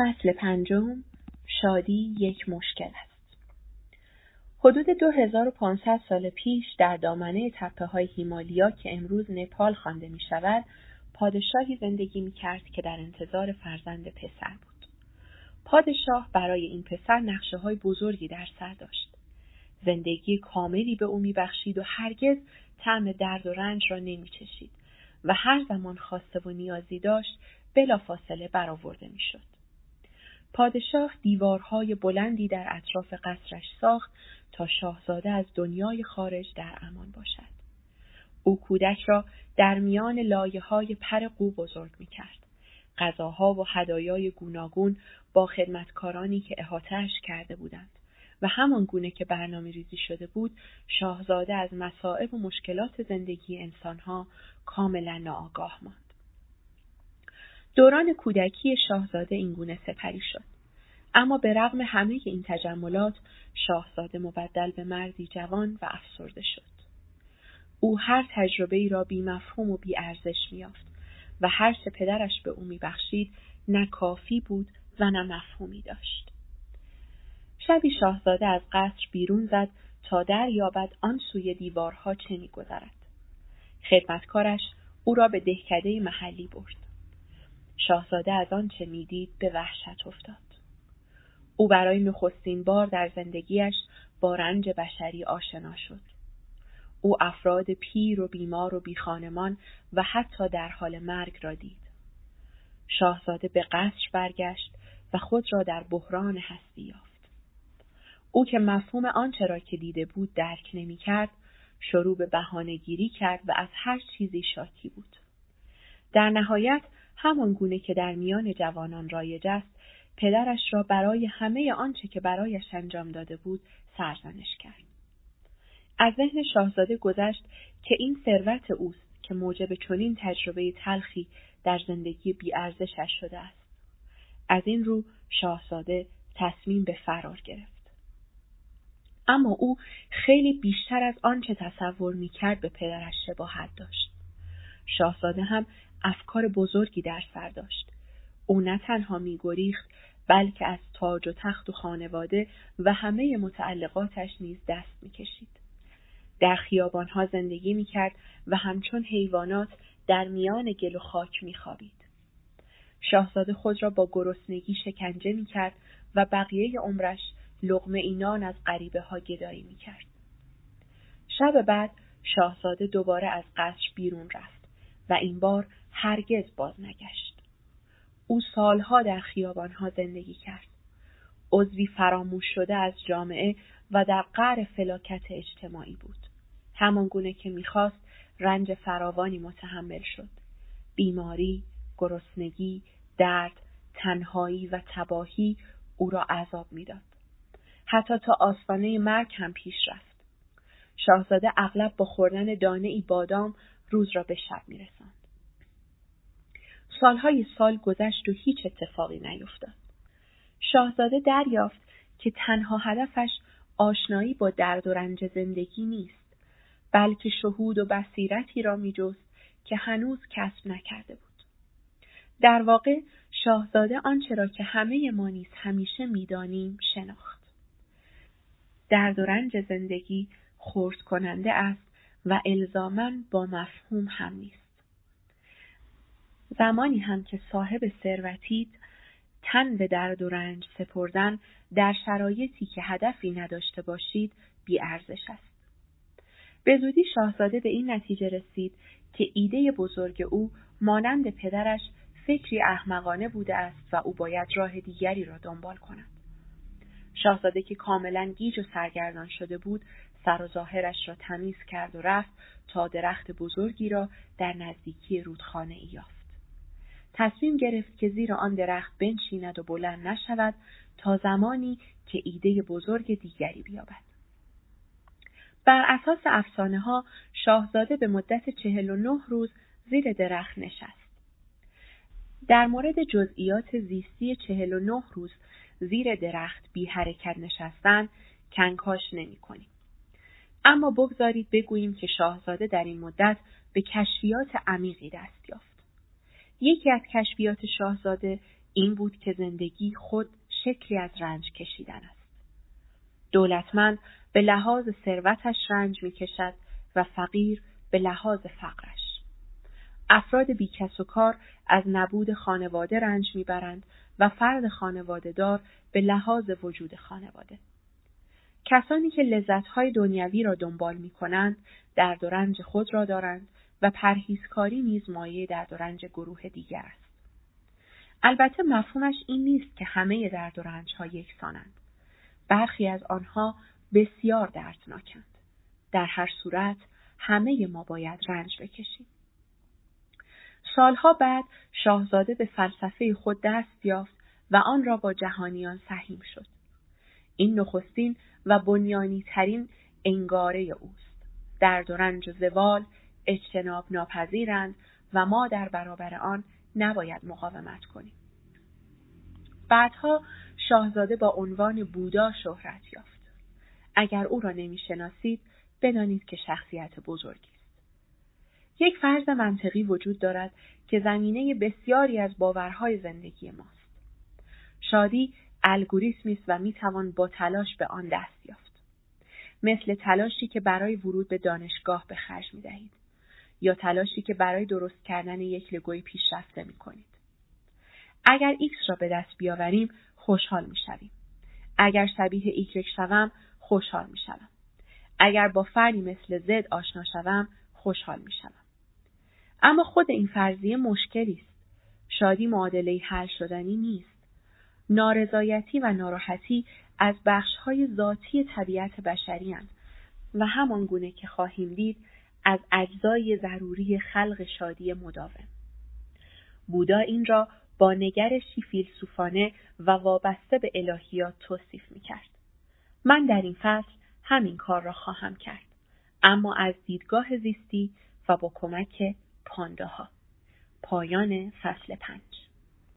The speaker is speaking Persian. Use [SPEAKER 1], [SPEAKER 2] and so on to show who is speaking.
[SPEAKER 1] فصل پنجم شادی یک مشکل است. حدود 2500 سال پیش در دامنه تپه های هیمالیا که امروز نپال خوانده می شود، پادشاهی زندگی می کرد که در انتظار فرزند پسر بود. پادشاه برای این پسر نقشه های بزرگی در سر داشت. زندگی کاملی به او می بخشید و هرگز طعم درد و رنج را نمی چشید و هر زمان خواسته و نیازی داشت بلافاصله برآورده می‌شد. پادشاه دیوارهای بلندی در اطراف قصرش ساخت تا شاهزاده از دنیای خارج در امان باشد. او کودک را در میان لایه های پر قو بزرگ می کرد. غذاها و هدایای گوناگون با خدمتکارانی که احاتش کرده بودند و همان گونه که برنامه ریزی شده بود شاهزاده از مسائب و مشکلات زندگی انسانها کاملا ناآگاه ماند. دوران کودکی شاهزاده اینگونه سپری شد. اما به رغم همه این تجملات شاهزاده مبدل به مردی جوان و افسرده شد. او هر تجربه ای را بی مفهوم و بی ارزش میافت و هر چه پدرش به او میبخشید نه کافی بود و نه مفهومی داشت. شبی شاهزاده از قصر بیرون زد تا دریابد آن سوی دیوارها چه میگذرد. خدمتکارش او را به دهکده محلی برد. شاهزاده از آنچه می‌دید به وحشت افتاد. او برای نخستین بار در زندگیش با رنج بشری آشنا شد. او افراد پیر و بیمار و بیخانمان و حتی در حال مرگ را دید. شاهزاده به قصر برگشت و خود را در بحران هستی یافت. او که مفهوم آنچه را که دیده بود درک نمی کرد، شروع به بهانه گیری کرد و از هر چیزی شاکی بود. در نهایت همان گونه که در میان جوانان رایج است پدرش را برای همه آنچه که برایش انجام داده بود سرزنش کرد. از ذهن شاهزاده گذشت که این ثروت اوست که موجب چنین تجربه تلخی در زندگی بیارزشش شده است. از این رو شاهزاده تصمیم به فرار گرفت. اما او خیلی بیشتر از آنچه تصور می‌کرد به پدرش شباهت داشت. شاهزاده هم افکار بزرگی در سر داشت. او نه تنها میگریخت بلکه از تاج و تخت و خانواده و همه متعلقاتش نیز دست می‌کشید. در خیابانها زندگی می‌کرد و همچون حیوانات در میان گل و خاک میخوابید. شاهزاده خود را با گرسنگی شکنجه می‌کرد و بقیه عمرش لغمه اینان از غریبه ها گدایی می‌کرد. شب بعد شاهزاده دوباره از قصر بیرون رفت و این بار هرگز باز نگشت. او سالها در خیابانها زندگی کرد. عضوی فراموش شده از جامعه و در قعر فلاکت اجتماعی بود. همان گونه که می‌خواست رنج فراوانی متحمل شد. بیماری، گرسنگی، درد، تنهایی و تباهی او را عذاب می‌داد. حتی تا آستانه مرگ هم پیش رفت. شاهزاده اغلب با خوردن دانه ای بادام روز را به شب میرساند. سالهای سال گذشت و هیچ اتفاقی نیفتاد. شاهزاده دریافت که تنها هدفش آشنایی با درد و رنج زندگی نیست بلکه شهود و بصیرتی را میجست که هنوز کسب نکرده بود. در واقع شاهزاده آنچه را که همه ما نیز همیشه می‌دانیم شناخت. درد و رنج زندگی خورد کننده است و الزامن با مفهوم هم نیست. زمانی هم که صاحب ثروتید تن به درد و رنج سپردن در شرایطی که هدفی نداشته باشید ارزش است. به زودی شاهزاده به این نتیجه رسید که ایده بزرگ او مانند پدرش فکری احمقانه بوده است و او باید راه دیگری را دنبال کند. شاهزاده که کاملا گیج و سرگردان شده بود سر و ظاهرش را تمیز کرد و رفت تا درخت بزرگی را در نزدیکی رودخانه یافت. تصمیم گرفت که زیر آن درخت بنشیند و بلند نشود تا زمانی که ایده بزرگ دیگری بیابد. بر اساس افسانه ها شاهزاده به مدت چهل و نه روز زیر درخت نشست. در مورد جزئیات زیستی چهل و نه روز زیر درخت بی حرکت نشستن کنکاش نمی کنیم. اما بگذارید بگوییم که شاهزاده در این مدت به کشفیات عمیقی دست یافت. یکی از کشفیات شاهزاده این بود که زندگی خود شکلی از رنج کشیدن است. دولتمند به لحاظ ثروتش رنج می کشد و فقیر به لحاظ فقرش. افراد بیکس و کار از نبود خانواده رنج می‌برند و فرد خانواده دار به لحاظ وجود خانواده. کسانی که لذتهای دنیوی را دنبال می کنند درد و رنج خود را دارند و پرهیزکاری نیز مایه درد و رنج گروه دیگر است. البته مفهومش این نیست که همه درد و رنج ها یکسانند. برخی از آنها بسیار دردناکند. در هر صورت همه ما باید رنج بکشیم. سالها بعد شاهزاده به فلسفه خود دست یافت و آن را با جهانیان سهیم شد. این نخستین و بنیانی ترین انگاره اوست. درد و رنج و زوال اجتناب ناپذیرند و ما در برابر آن نباید مقاومت کنیم. بعدها شاهزاده با عنوان بودا شهرت یافت. اگر او را نمی‌شناسید بدانید که شخصیت بزرگی است. یک فرض منطقی وجود دارد که زمینه بسیاری از باورهای زندگی ماست. شادی الگوریسمی است و می‌توان با تلاش به آن دست یافت. مثل تلاشی که برای ورود به دانشگاه به خرج می دهید یا تلاشی که برای درست کردن یک لگوی پیشرفته می کنید. اگر X را به دست بیاوریم خوشحال می شویم. اگر شبیه Y شوم خوشحال می شوم. اگر با فردی مثل زد آشنا شوم خوشحال می شوم. اما خود این فرضیه مشکلی است. شادی معادله حل شدنی نیست. نارضایتی و ناراحتی از بخشهای ذاتی طبیعت بشری و همان گونه که خواهیم دید از اجزای ضروری خلق شادی مداوم. بودا این را با نگرشی فیلسوفانه و وابسته به الهیات توصیف می کرد. من در این فصل همین کار را خواهم کرد. اما از دیدگاه زیستی و با کمک پانداها. پایان فصل پنج